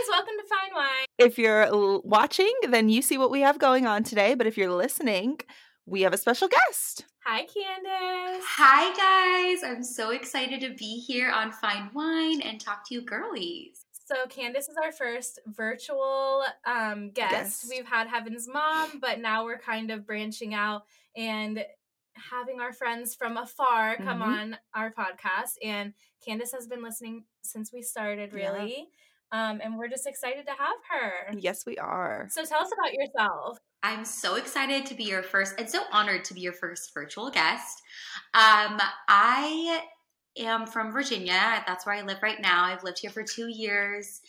guys, welcome to Fine Whine. If you're watching, then you see what we have going on today. But if you're listening, we have a special guest. Hi, Candice. Hi, guys. I'm so excited to be here on Fine Whine and talk to you girlies. So, Candice is our first virtual um, guest. Guest. We've had Heaven's mom, but now we're kind of branching out and having our friends from afar come Mhm. on our podcast. And Candice has been listening since we started, Yeah. Really. Um, and we're just excited to have her. Yes, we are. So, tell us about yourself. I'm so excited to be your first and so honored to be your first virtual guest. Um, I am from Virginia. That's where I live right now. I've lived here for two years,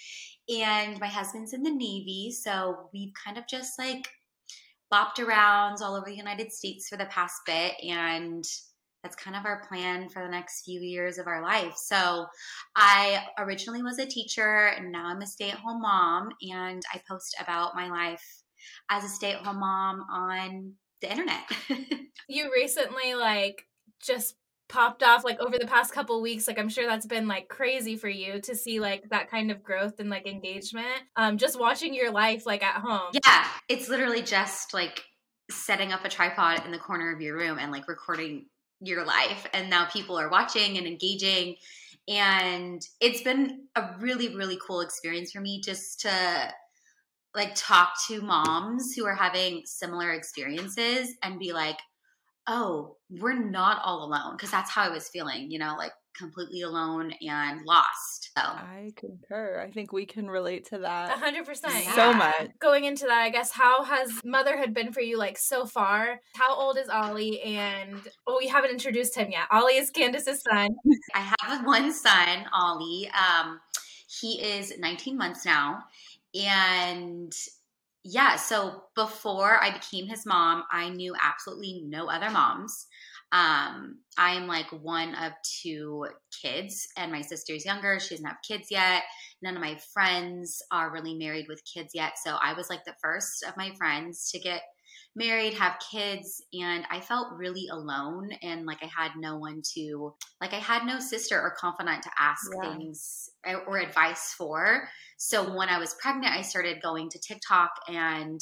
and my husband's in the Navy. So we've kind of just like bopped around all over the United States for the past bit. And that's kind of our plan for the next few years of our life. So I originally was a teacher, and now I'm a stay at home mom, and I post about my life as a stay-at-home mom on the internet. You recently, like, just popped off like over the past couple weeks like i'm sure that's been like crazy for you to see like that kind of growth and like engagement um just watching your life like at home yeah, it's literally just like setting up a tripod in the corner of your room and like recording your life and now people are watching and engaging. And it's been a really really cool experience for me just to like talk to moms who are having similar experiences and be like oh we're not all alone because that's how i was feeling you know like completely alone and lost so I concur. I think we can relate to A that hundred percent Yeah. so much. going into that i guess how has motherhood been for you like so far how old is ollie and oh we haven't introduced him yet ollie is candice's son I have one son, Ollie. Um, he is 19 months now. And yeah, so before I became his mom, I knew absolutely no other moms. Um, I am like one of two kids, and my sister's younger. She doesn't have kids yet. None of my friends are really married with kids yet. So I was like the first of my friends to get married, have kids, and I felt really alone and like I had no one to like I had no sister or confidant to ask Yeah. things or or advice for. So when I was pregnant, I started going to TikTok and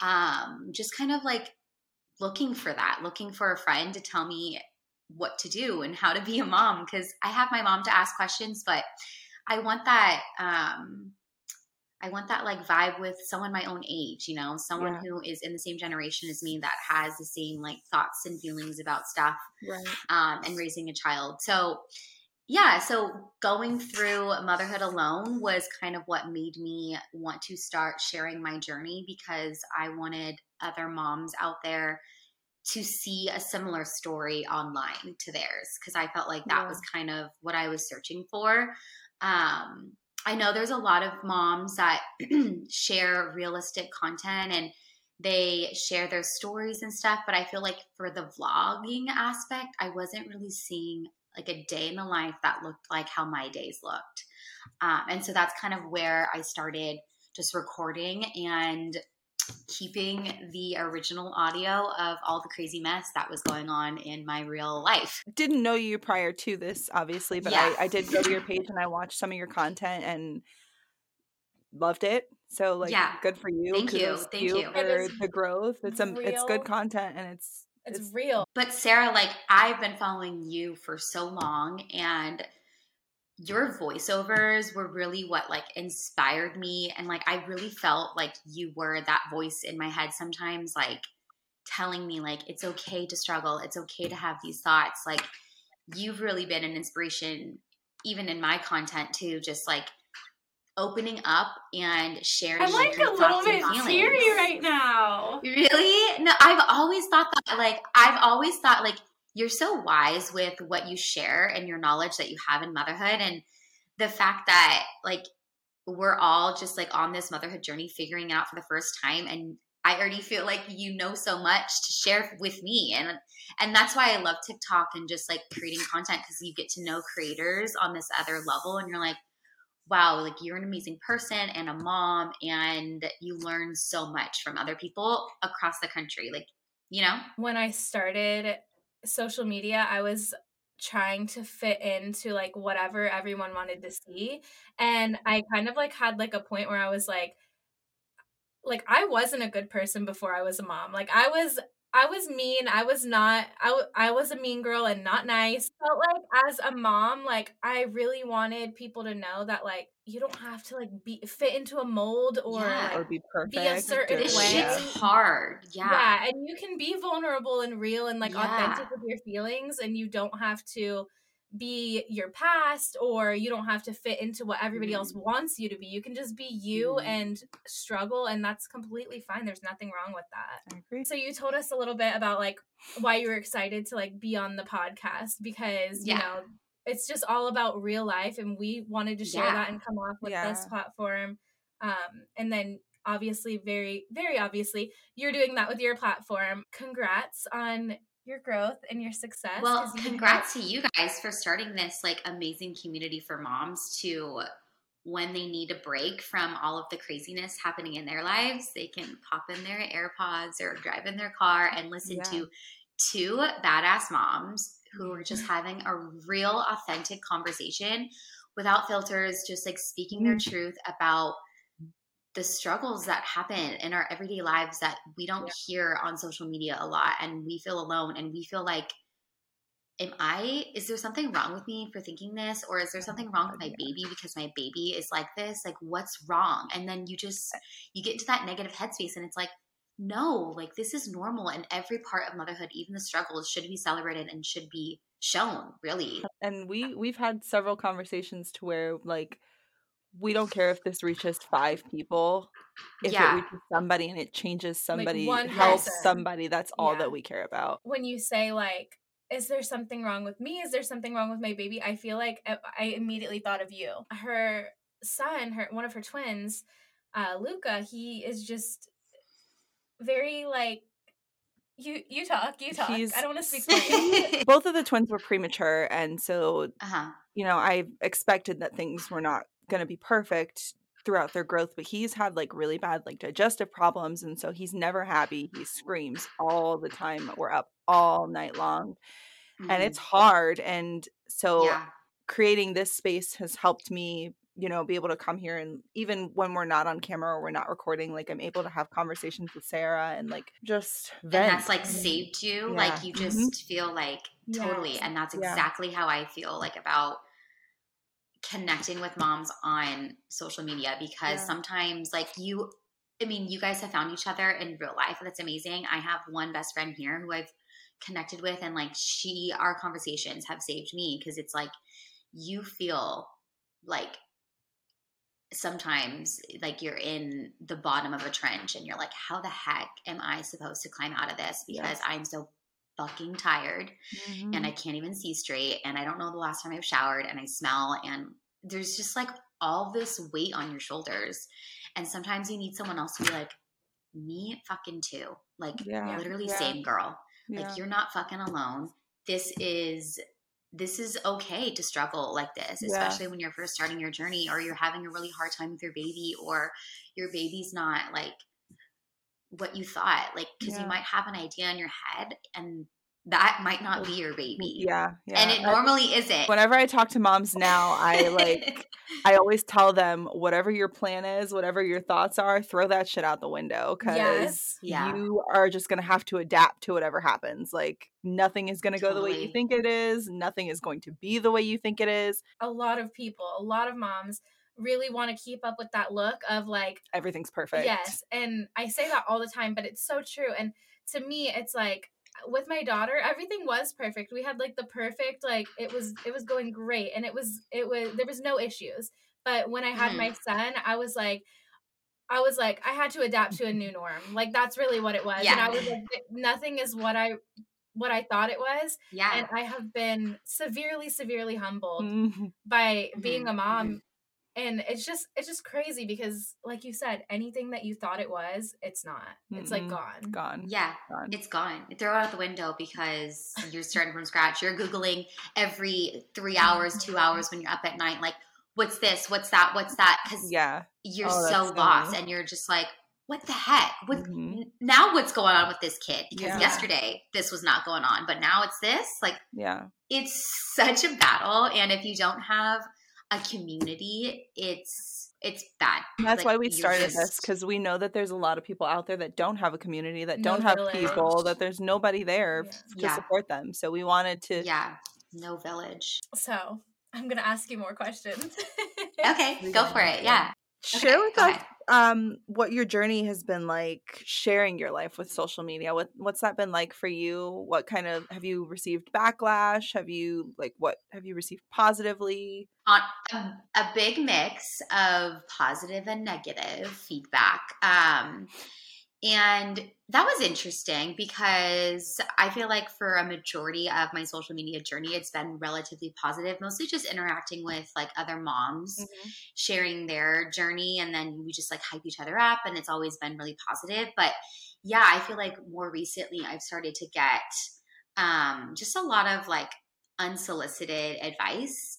um, just kind of like looking for that, looking for a friend to tell me what to do and how to be a mom because I have my mom to ask questions, but I want that um I want that like vibe with someone my own age, you know, someone Yeah. who is in the same generation as me that has the same like thoughts and feelings about stuff Right. um, and raising a child. So, yeah, so going through motherhood alone was kind of what made me want to start sharing my journey because I wanted other moms out there to see a similar story online to theirs because I felt like that Yeah. was kind of what I was searching for. Um, I know there's a lot of moms that share realistic content and they share their stories and stuff, but I feel like for the vlogging aspect, I wasn't really seeing like a day in the life that looked like how my days looked. Um, and so that's kind of where I started just recording and keeping the original audio of all the crazy mess that was going on in my real life. Didn't know you prior to this, obviously, but Yeah. I, I did go to your page and I watched some of your content and loved it. So like, Yeah. good for you. Thank you. Thank you. for the growth. It's um, it's good content and it's it's real But Sarah, like I've been following you for so long and your voiceovers were really what like inspired me and like I really felt like you were that voice in my head sometimes like telling me like it's okay to struggle, it's okay to have these thoughts. Like you've really been an inspiration even in my content too just like opening up and sharing i'm like a little bit teary right now Really? No, I've always thought that, like, I've always thought, like, you're so wise with what you share and your knowledge that you have in motherhood. And the fact that, like, we're all just, like, on this motherhood journey, figuring out for the first time. And I already feel like you know so much to share with me. And, and that's why I love TikTok and just, like, creating content because you get to know creators on this other level. And you're like, wow, like you're an amazing person and a mom, and you learn so much from other people across the country. Like, you know? when I started social media, I was trying to fit into like whatever everyone wanted to see and i mm-hmm. kind of like had like a point where i was like like i wasn't a good person before i was a mom like i was I was mean. I was not. I, w- I was a mean girl and not nice. But like as a mom, like I really wanted people to know that like you don't have to like be fit into a mold or Yeah. like, or be perfect. be a certain This way. shit's hard. Yeah. yeah. and you can be vulnerable and real and like Yeah. authentic with your feelings, and you don't have to be your past or you don't have to fit into what everybody else Mhm. wants you to be. You can just be you Mhm. and struggle, and that's completely fine. There's nothing wrong with that. I agree. So you told us a little bit about like why you were excited to like be on the podcast because you know it's just all about real life and we wanted to share Yeah. that and come off with this platform. Um and then obviously very very obviously you're doing that with your platform. Congrats on your growth and your success. Well, you congrats to you guys for starting this like amazing community for moms to when they need a break from all of the craziness happening in their lives, they can pop in their AirPods or drive in their car and listen Yeah. to two badass moms who are just having a real authentic conversation without filters, just like speaking their Mm. truth about the struggles that happen in our everyday lives that we don't hear on social media a lot and we feel alone and we feel like am i is there something wrong with me for thinking this or is there something wrong with my baby because my baby is like this? Like what's wrong? And then you just you get into that negative headspace and it's like no like this is normal and every part of motherhood even the struggles should be celebrated and should be shown really and we we've had several conversations to where like we don't care if this reaches five people if Yeah. it reaches somebody and it changes somebody one helps person. somebody that's all Yeah. that we care about when you say like is there something wrong with me is there something wrong with my baby i feel like uh, i immediately thought of you her son her one of her twins uh luca he is just very like you you talk you talk. He's i don't want to speak both of the twins were premature and so uh-huh. you know i expected that things were not going to be perfect throughout their growth but he's had like really bad like digestive problems and so he's never happy. He screams all the time we're up all night long and it's hard and so Mm-hmm. yeah. creating this space has helped me you know be able to come here and even when we're not on camera or we're not recording like i'm able to have conversations with sarah and like just vent. and that's like saved you Yeah. like you Mhm. just feel like totally and that's Yeah. exactly how i feel like about connecting with moms on social media because Yeah. sometimes like you i mean you guys have found each other in real life that's amazing i have one best friend here who i've connected with and like she our conversations have saved me because it's like you feel like sometimes like you're in the bottom of a trench and you're like how the heck am i supposed to climb out of this because Yes. i'm so fucking tired Mhm. and i can't even see straight and i don't know the last time i've showered and i smell and there's just like all this weight on your shoulders and sometimes you need someone else to be like me fucking too like Yeah. literally Yeah. same girl yeah. like you're not fucking alone this is this is okay to struggle like this Yeah. especially when you're first starting your journey or you're having a really hard time with your baby or your baby's not like what you thought like because Yeah. you might have an idea in your head and that might not be your baby yeah, yeah. and it I- normally isn't whenever I talk to moms now, I like I always tell them whatever your plan is, whatever your thoughts are, throw that shit out the window because Yes. Yeah. you are just gonna have to adapt to whatever happens. Like nothing is gonna go the way you think it is. Nothing is going to be the way you think it is. a lot of people a lot of moms really want to keep up with that look of like Everything's perfect. Yes, and I say that all the time, but it's so true. And to me, it's like with my daughter, everything was perfect. We had like the perfect like it was it was going great and it was it was there was no issues. But when I had Mhm. my son, I was like I was like I had to adapt to a new norm. Like that's really what it was. And I was like nothing is what I what I thought it was. yeah And I have been severely severely humbled Mhm. by being Mhm, a mom and it's just it's just crazy because like you said anything that you thought it was it's not it's like Mm-mm. gone Gone. yeah Gone. it's gone throw it out the window because you're starting from scratch you're googling every three hours two hours when you're up at night like what's this what's that what's that because yeah. you're Oh, so lost funny. and you're just like what the heck? What Mhm. now? What's going on with this kid? Because Yeah. yesterday this was not going on, but now it's this. Like Yeah. it's such a battle, and if you don't have a community, it's it's bad. And that's Like, why we you're started this because we know that there's a lot of people out there that don't have a community, that No don't have village. people, that there's nobody there Yeah. to Yeah. support them. So we wanted to. Yeah, no village. So I'm gonna ask you more questions. Okay, go for it. it. Yeah. Share Okay, with go us ahead. Um what your journey has been like sharing your life with social media. What what's that been like for you? What kind of have you received backlash? Have you like what have you received positively? on a, a big mix of positive and negative feedback. Um, and that was interesting because I feel like for a majority of my social media journey, it's been relatively positive, mostly just interacting with like other moms, sharing their journey, and then we just like hype each other up, and it's always been really positive. But yeah, I feel like more recently I've started to get um, just a lot of like unsolicited advice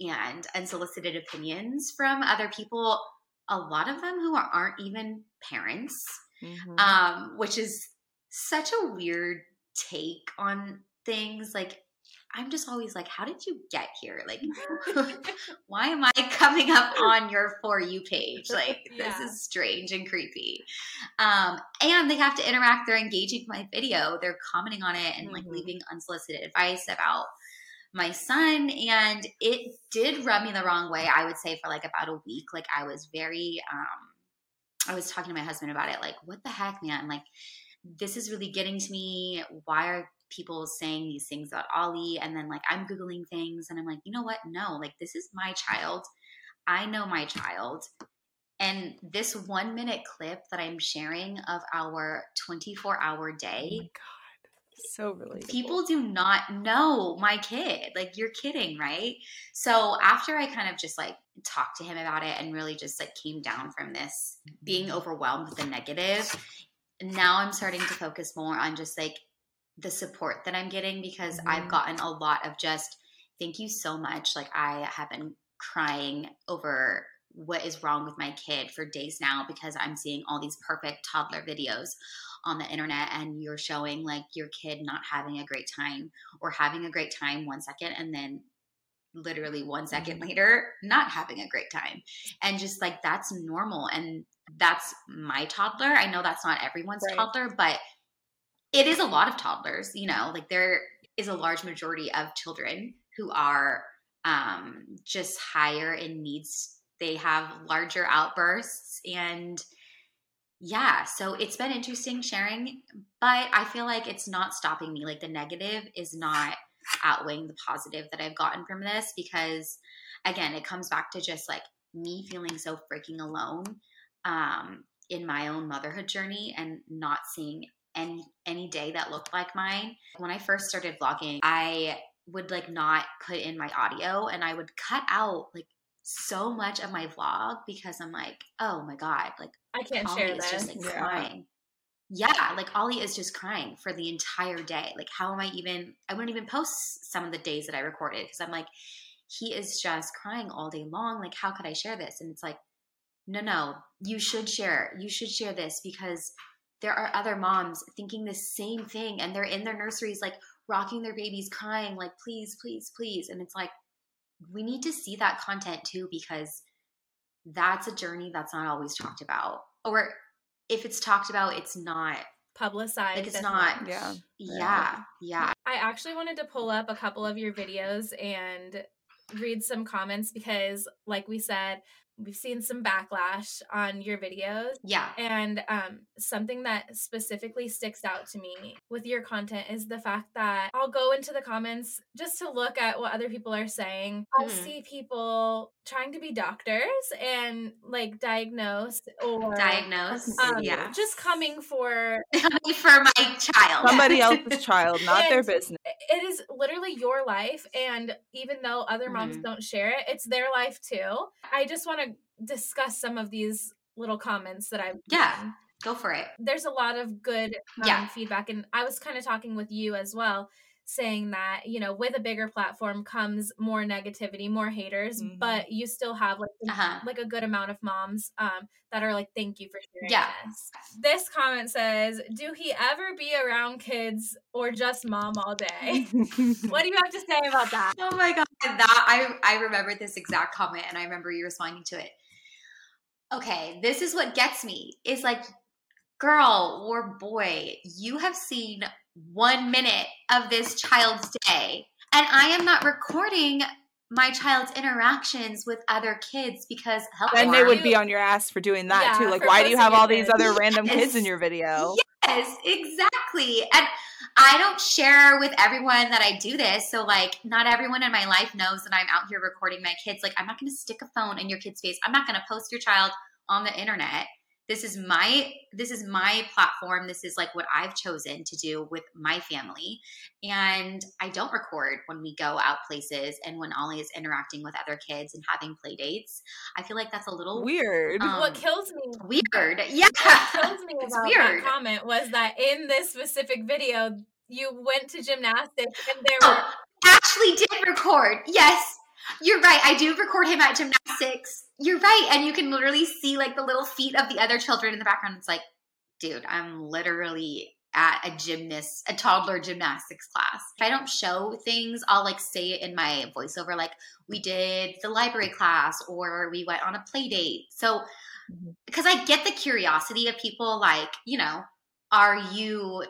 and unsolicited opinions from other people, a lot of them who aren't even parents, Mhm. um, which is such a weird take on things. Like, I'm just always like, how did you get here? Like, why am I coming up on your For You page? Like, this is strange and creepy. Um, and they have to interact. They're engaging with my video. They're commenting on it and like Mhm. leaving unsolicited advice about my son. And it did rub me the wrong way, I would say, for like about a week. Like, I was very, um, I was talking to my husband about it. Like, what the heck, man? Like, this is really getting to me. Why are people saying these things about Ollie? And then, like, I'm Googling things and I'm like, you know what? No, like, this is my child. I know my child. And this one minute clip that I'm sharing of our 24 hour Oh day, my god. So relatable. people do not know my kid. Like, you're kidding, right? So, after I kind of just like talked to him about it and really just like came down from this being overwhelmed with the negative, now I'm starting to focus more on just like the support that I'm getting because I've Mhm. gotten a lot of just thank you so much. Like, I have been crying over what is wrong with my kid for days now because I'm seeing all these perfect toddler videos on the internet and you're showing like your kid not having a great time or having a great time one second and then literally one second later not having a great time. And just like that's normal and that's my toddler. I know that's not everyone's Right. toddler but it is a lot of toddlers you know? Like there is a large majority of children who are um just higher in needs. They have larger outbursts and yeah so it's been interesting sharing but i feel like it's not stopping me. Like the negative is not outweighing the positive that i've gotten from this because again it comes back to just like me feeling so freaking alone um in my own motherhood journey and not seeing any any day that looked like mine when i first started vlogging i would like not put in my audio and i would cut out like so much of my vlog because i'm like oh my god like I can't share this. just like Yeah. crying. Yeah, like Ollie is just crying for the entire day. Like, how am I even? I wouldn't even post some of the days that I recorded because I'm like, he is just crying all day long. Like, how could I share this? And it's like, no, no, you should share. You should share this because there are other moms thinking the same thing and they're in their nurseries, like rocking their babies, crying, like, please, please, please. And it's like, we need to see that content too because that's a journey that's not always talked about. Or if it's talked about, it's not. Publicized. Like, it's not- much. Yeah. Yeah, yeah. I actually wanted to pull up a couple of your videos and read some comments because, like we said, we've seen some backlash on your videos. Yeah. And um, something that specifically sticks out to me with your content is the fact that I'll go into the comments just to look at what other people are saying. I'll Mhm. see people trying to be doctors and like diagnose or Diagnose. um, yeah. just coming for Coming for my child. Somebody else's child, not their business. It is literally your life and even though other moms Mhm. don't share it it's their life too i just want to discuss some of these little comments that i've Yeah. Go for it. there's a lot of good um, Yeah. feedback and i was kind of talking with you as well saying that you know with a bigger platform comes more negativity more haters Mhm. but you still have like Uh-huh. like a good amount of moms um that are like thank you for sharing Yeah. this this comment says do he ever be around kids or just mom all day what do you have to say about that Oh my god, that I I remember this exact comment and I remember you responding to it. Okay, this is what gets me. Is like girl or boy, you have seen 1 minute of this child's day and I am not recording my child's interactions with other kids because help then they Or- would be on your ass for doing that Yeah, too. Like, why do you have all these then. other random kids in your video? Yes, exactly. And I don't share with everyone that I do this. So, like, not everyone in my life knows that I'm out here recording my kids. Like, I'm not going to stick a phone in your kid's face. I'm not going to post your child on the internet. This is my this is my platform. This is like what I've chosen to do with my family. And I don't record when we go out places and when Ollie is interacting with other kids and having play dates. I feel like that's a little Weird. Um, what kills me weird. Yeah. what kills me It's about weird. that comment was that in this specific video you went to gymnastics and there were Oh, Ashley did record. Yes, you're right. I do record him at gymnastics. You're right. And you can literally see like the little feet of the other children in the background. It's like, dude, I'm literally at a gymnast, a toddler gymnastics class. If I don't show things, I'll like say it in my voiceover, like we did the library class or we went on a play date. So, Mhm. because I get the curiosity of people, like, you know, are you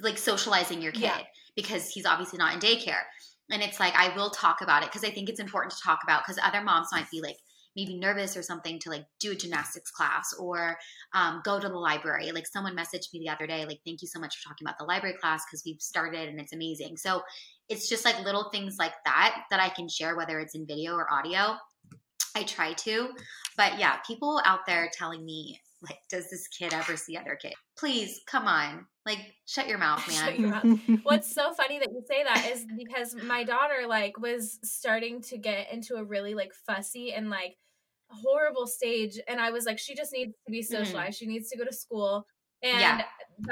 like socializing your kid? Yeah. Because he's obviously not in daycare. And it's like, I will talk about it because I think it's important to talk about because other moms might be like, maybe nervous or something to like do a gymnastics class or um, go to the library. Like someone messaged me the other day, like, thank you so much for talking about the library class because we've started and it's amazing. So it's just like little things like that that I can share, whether it's in video or audio. I try to. But yeah, people out there telling me, like, does this kid ever see other kids? Please, come on. Like, shut your mouth, man. Shut your mouth. What's so funny that you say that is because my daughter like was starting to get into a really like fussy and like horrible stage and I was like she just needs to be socialized. She needs to go to school. And Mm-hmm. Yeah.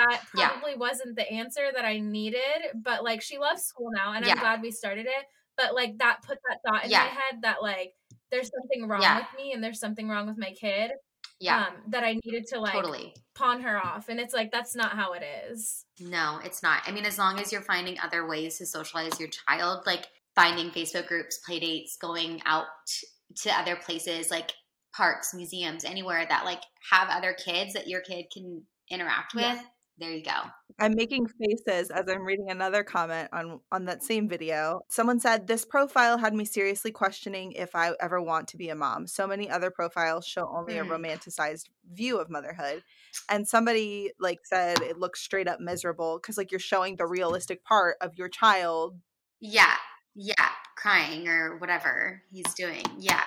that Yeah. probably wasn't the answer that I needed, but like she loves school now and Yeah. I'm glad we started it. But like that put that thought in Yeah. my head that like there's something wrong Yeah. with me and there's something wrong with my kid. Yeah, Um, that I needed to like totally. pawn her off. And it's like that's not how it is. No, it's not. I mean, as long as you're finding other ways to socialize your child, like finding Facebook groups, play dates, going out to other places like parks, museums, anywhere that like have other kids that your kid can interact with. Yeah. There you go. I'm making faces as I'm reading another comment on on that same video. Someone said this profile had me seriously questioning if I ever want to be a mom. So many other profiles show only Mm. a romanticized view of motherhood. And somebody like said it looks straight up miserable cuz like you're showing the realistic part of your child. Yeah. Yeah. Crying or whatever he's doing. Yeah.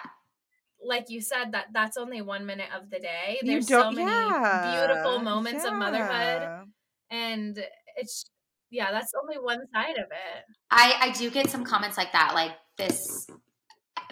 Like you said that that's only one minute of the day there's so many yeah, beautiful moments of motherhood and it's yeah that's only one side of it I, I do get some comments like that, like this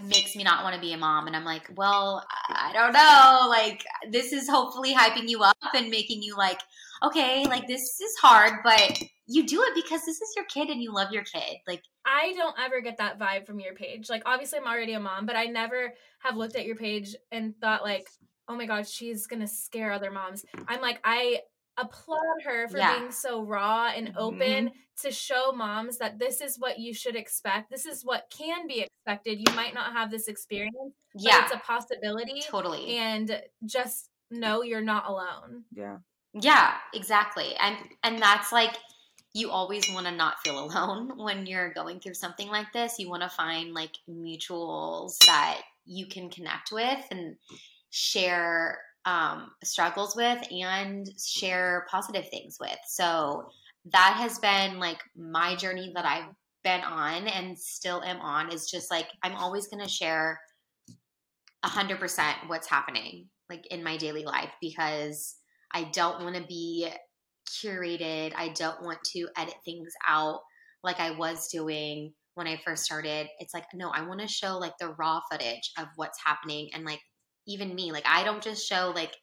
makes me not want to be a mom. And I'm like, well, I don't know. Like, this is hopefully hyping you up and making you like, okay, like this is hard, but you do it because this is your kid and you love your kid. Like, i don't ever get that vibe from your page like obviously i'm already a mom but i never have looked at your page and thought like oh my god she's gonna scare other moms i'm like i applaud her for Yeah. Mm-hmm. being so raw and open to show moms that this is what you should expect this is what can be expected you might not have this experience but yeah, it's a possibility totally. and just know you're not alone. Yeah. Yeah, exactly. And and that's like you always want to not feel alone when you're going through something like this. You want to find like mutuals that you can connect with and share um, struggles with and share positive things with. So that has been like my journey that I've been on and still am on is just like I'm always going to share 100% what's happening like in my daily life because I don't want to be curated. I don't want to edit things out like I was doing when I first started. It's like, no, I want to show like the raw footage of what's happening and like even me. Like, I don't just show like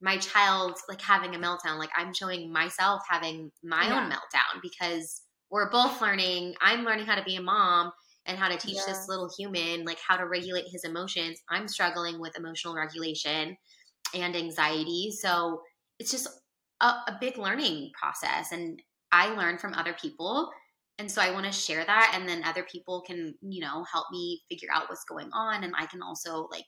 my child like having a meltdown. Like, I'm showing myself having my Yeah. own meltdown because we're both learning. I'm learning how to be a mom and how to teach Yeah. this little human like how to regulate his emotions. I'm struggling with emotional regulation and anxiety. So it's just a, a big learning process. And I learn from other people. And so I want to share that. And then other people can, you know, help me figure out what's going on. And I can also like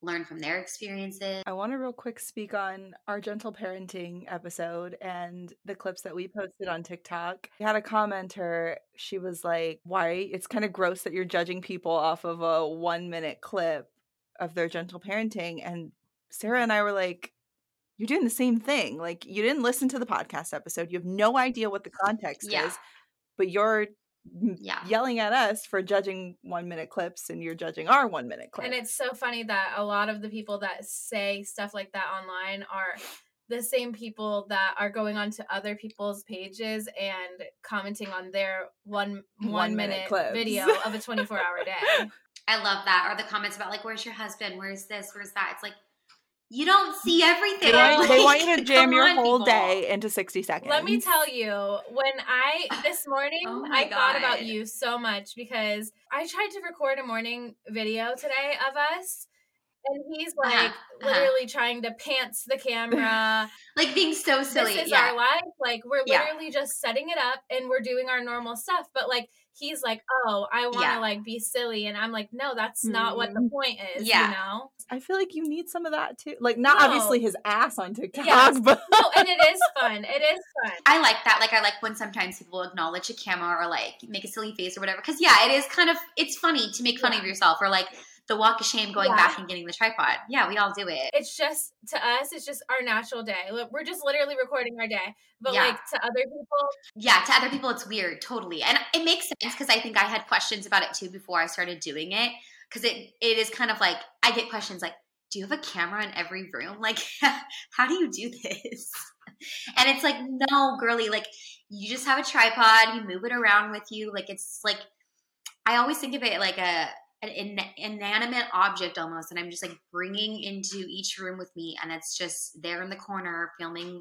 learn from their experiences. I want to real quick speak on our gentle parenting episode and the clips that we posted on TikTok. We had a commenter. She was like, Why? It's kind of gross that you're judging people off of a one minute clip of their gentle parenting. And Sarah and I were like, You're doing the same thing. Like, you didn't listen to the podcast episode. You have no idea what the context Yeah. is, but you're Yeah. yelling at us for judging one minute clips and you're judging our one minute clips. And it's so funny that a lot of the people that say stuff like that online are the same people that are going on to other people's pages and commenting on their one one, One minute minute video of a 24 hour day. I love that. Or the comments about like, where's your husband? Where's this? Where's that? It's like, you don't see everything. They want, they want you to jam your on, whole people. day into 60 seconds. Let me tell you, when I this morning Oh my I thought about you so much because I tried to record a morning video today of us and he's like Uh-huh, uh-huh. literally trying to pants the camera. Like being so silly. this is yeah. our life. Like we're Yeah. literally just setting it up and we're doing our normal stuff. But like he's like, oh, I want to Yeah. like be silly, and I'm like, no, that's not what the Mm. point is. Yeah. You know. I feel like you need some of that too. Like, not No. obviously his ass on TikTok, Yes. but No, and it is fun. It is fun. I like that. Like I like when sometimes people acknowledge a camera or like make a silly face or whatever. Because yeah, it is kind of it's funny to make fun of yourself or like the walk of shame going Yeah. back and getting the tripod. Yeah, we all do it. It's just to us, it's just our natural day. We're just literally recording our day. But Yeah. like to other people, Yeah, to other people it's weird, totally. And it makes sense because I think I had questions about it too before I started doing it. Because it it is kind of like I get questions like, do you have a camera in every room? Like, how do you do this? And it's like, no, girly, like you just have a tripod, you move it around with you. Like it's like I always think of it like a an in, inanimate object almost, and I'm just like bringing into each room with me, and it's just there in the corner filming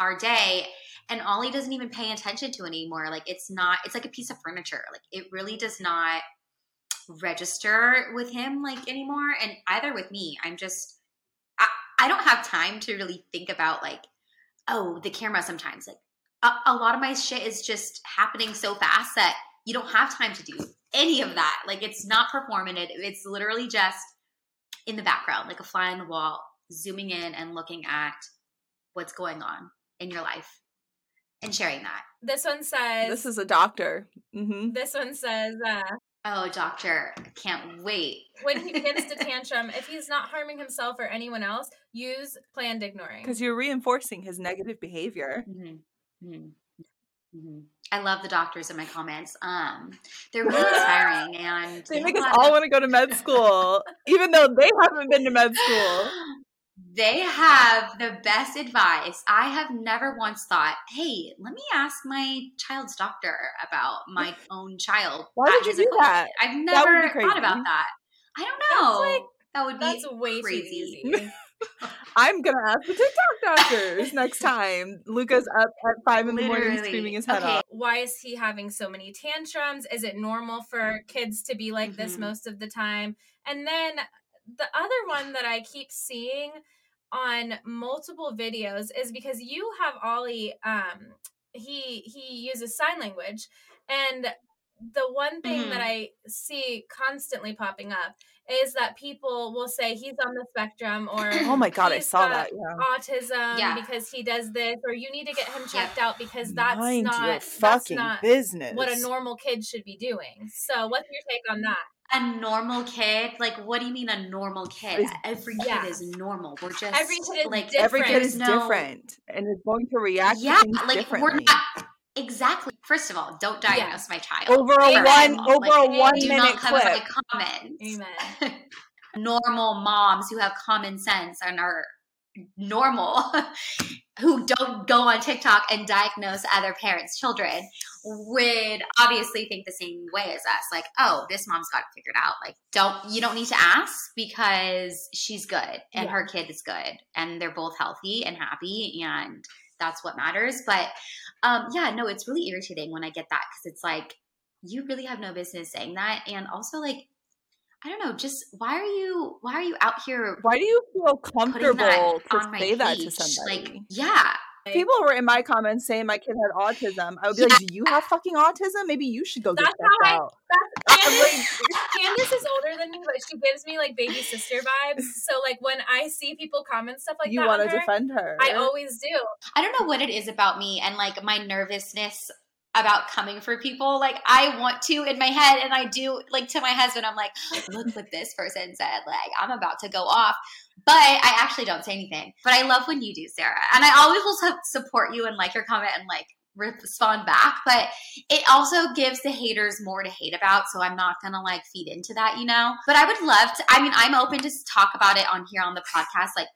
our day and Ollie doesn't even pay attention to anymore. Like it's not, it's like a piece of furniture. Like it really does not register with him like anymore. And either with me, I'm just, I, I don't have time to really think about like, oh, the camera sometimes. Like a, a lot of my shit is just happening so fast that you don't have time to do any of that. Like it's not performative. It's literally just in the background, like a fly on the wall, zooming in and looking at what's going on in your life and sharing that. this one says, this is a doctor. hmm this one says, uh, Oh, doctor, can't wait. when he begins to tantrum, if he's not harming himself or anyone else, use planned ignoring. Because you're reinforcing his negative behavior. Mm-hmm. Mm-hmm. Mm-hmm. I love the doctors in my comments. Um, they're really inspiring, and They have make us all of- want to go to med school, even though they haven't been to med school. They have the best advice. I have never once thought, "Hey, let me ask my child's doctor about my own child." Why would you do appointment." that? I've never thought about that. I don't know. like- that would be way crazy. too easy. I'm gonna ask the TikTok doctors next time. Luca's up at five in the morning screaming his head Okay. off. Why is he having so many tantrums? Is it normal for kids to be like this Mhm. most of the time? And then the other one that I keep seeing on multiple videos is because you have Ollie um he he uses sign language and the one thing Mhm. that I see constantly popping up is that people will say he's on the spectrum or Oh my god, I saw got that. Yeah. autism Yeah. because he does this or you need to get him Yep. checked out because that's Mind not your that's not business. what a normal kid should be doing. So what's your take on that? A normal kid? Like, what do you mean a normal kid? It's- Every kid Yeah. is normal. We're just Every kid is like Every kid different. is no- different and is going to react yeah, to like differently. we're not exactly. First of all, don't diagnose my child over a Amen. one over Like, a one Do minute not come clip. to comments. Amen. normal moms who have common sense and are normal, who don't go on TikTok and diagnose other parents' children, would obviously think the same way as us. Like, oh, this mom's got it figured out. Like, don't you don't need to ask because she's good and Yeah. her kid is good and they're both healthy and happy and that's what matters. But um, yeah, no, it's really irritating when I get that because it's like you really have no business saying that, and also like I don't know, just why are you why are you out here? Why do you feel comfortable to say that to somebody? Like, yeah, People were in my comments saying my kid had autism. I would be Yeah. like, "Do you have fucking autism? Maybe you should go get That's checked how I- out." That's Candice, Candice is older than me, but she gives me like baby sister vibes. So like when I see people comment stuff like you that, want to her, defend her. I always do. I don't know what it is about me and like my nervousness about coming for people. Like I want to in my head, and I do like to my husband. I'm like, look what this person said. Like I'm about to go off, but I actually don't say anything. But I love when you do, Sarah, and I always will su- support you and like your comment and like respond back. But it also gives the haters more to hate about, so I'm not gonna like feed into that, you know. But I would love to. I mean, I'm open to talk about it on here on the podcast, like.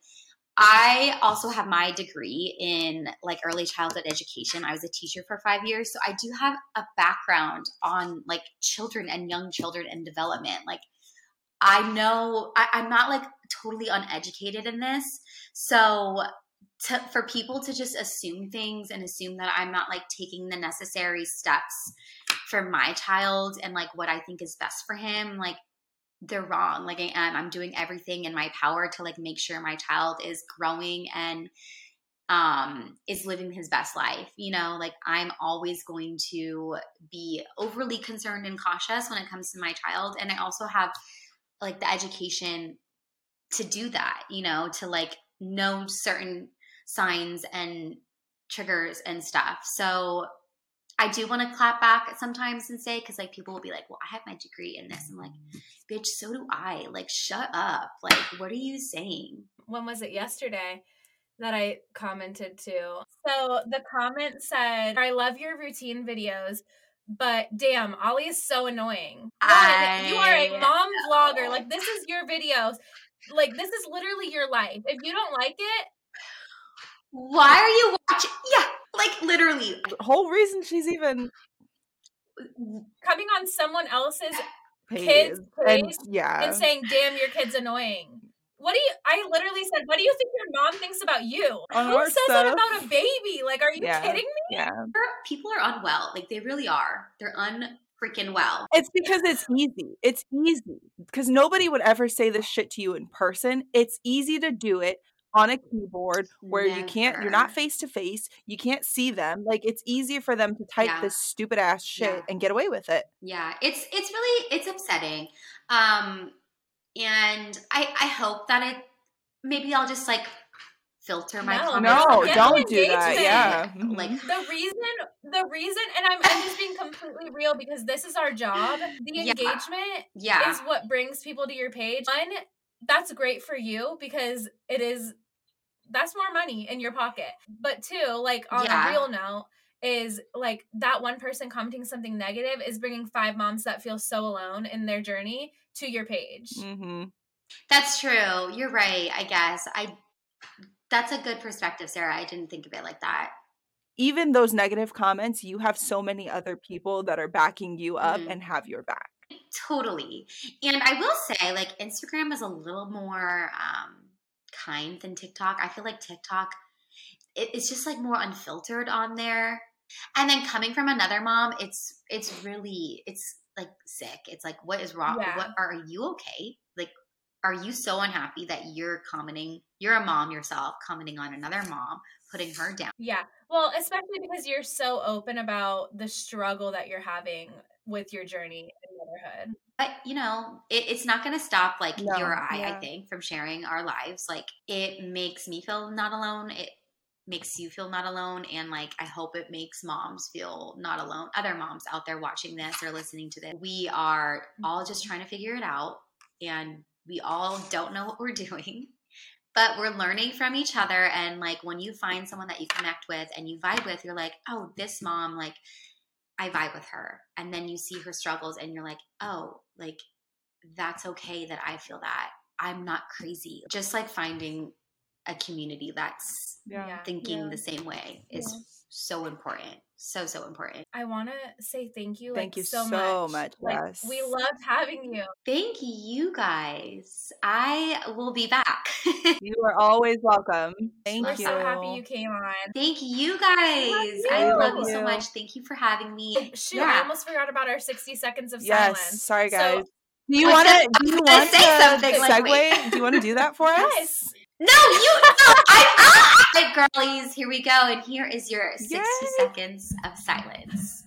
I also have my degree in like early childhood education. I was a teacher for five years. So I do have a background on like children and young children and development. Like I know I, I'm not like totally uneducated in this. So to, for people to just assume things and assume that I'm not like taking the necessary steps for my child and like what I think is best for him, like they're wrong. Like I am. I'm doing everything in my power to like make sure my child is growing and um is living his best life. You know, like I'm always going to be overly concerned and cautious when it comes to my child. And I also have like the education to do that, you know, to like know certain signs and triggers and stuff. So I do want to clap back sometimes and say, because like people will be like, well, I have my degree in this. I'm like, bitch, so do I. Like, shut up. Like, what are you saying? when was it yesterday that I commented to? So the comment said, I love your routine videos, but damn, Ollie is so annoying. One, you are a mom vlogger. Like, this is your videos. Like, this is literally your life. If you don't like it, Why are you watching? Yeah, like literally. the whole reason she's even coming on someone else's paid Kids and yeah, and saying, damn, your kid's annoying. What do you, I literally said, what do you think your mom thinks about you? On Who our says that about a baby? Like, are you Yeah. kidding me? yeah. People are unwell. Like, they really are. They're unfreaking well. It's because it's easy. It's easy because nobody would ever say this shit to you in person. It's easy to do it on a keyboard where you can't. You're not face to face. You can't see them. Like it's easier for them to type Yeah. this stupid ass shit Yeah. and get away with it. Yeah, it's it's really it's upsetting. Um and I I hope that it maybe I'll just like filter my No, comments. No, Get don't do that. Yeah. Like Mhm. The reason, the reason, and I'm, I'm just being completely real because this is our job. The Yeah. engagement yeah. is what brings people to your page. One, that's great for you because it is that's more money in your pocket. But two, like on Yeah. a real note, is like that one person commenting something negative is bringing five moms that feel so alone in their journey to your page. Mhm. That's true. You're right, I guess. I that's a good perspective, Sarah. I didn't think of it like that. Even those negative comments, you have so many other people that are backing you up Mhm. and have your back. Totally. And I will say, like, Instagram is a little more um, kind than TikTok. I feel like TikTok, it, it's just like more unfiltered on there. And then coming from another mom, it's it's really it's like sick. It's like, what is wrong? Yeah. What are you okay? Are you so unhappy that you're commenting? You're a mom yourself, commenting on another mom, putting her down. Yeah. Well, especially because you're so open about the struggle that you're having with your journey in motherhood. But you know, it, it's not going to stop like No, you or I. I think from sharing our lives, like it makes me feel not alone. It makes you feel not alone, and like I hope it makes moms feel not alone. Other moms out there watching this or listening to this, we are all just mm-hmm. trying to figure it out, and we all don't know what we're doing. But we're learning from each other, and like when you find someone that you connect with and you vibe with, you're like, oh, this mom, like I vibe with her. And then you see her struggles and you're like, oh, like that's okay that I feel that. I'm not crazy. Just like finding a community that's Yeah. thinking Yeah. the same way is so important. So so important. I want to say thank you. Thank like, you so, so much. much, Like we loved having you. Thank you guys. I will be back. You are always welcome. Thank We're you. so happy you came on. Thank you guys. I you. love you so much. Thank you for having me. Oh, Shoot, I almost forgot about our 60 seconds of Yes. silence. Sorry, So- guys. do you want to? Do you I was gonna want say to something, like, segue? wait. do you want to do that for us? Yes. No, you. No, I, I, girlies. Here we go, and here is your sixty Yay. seconds of silence.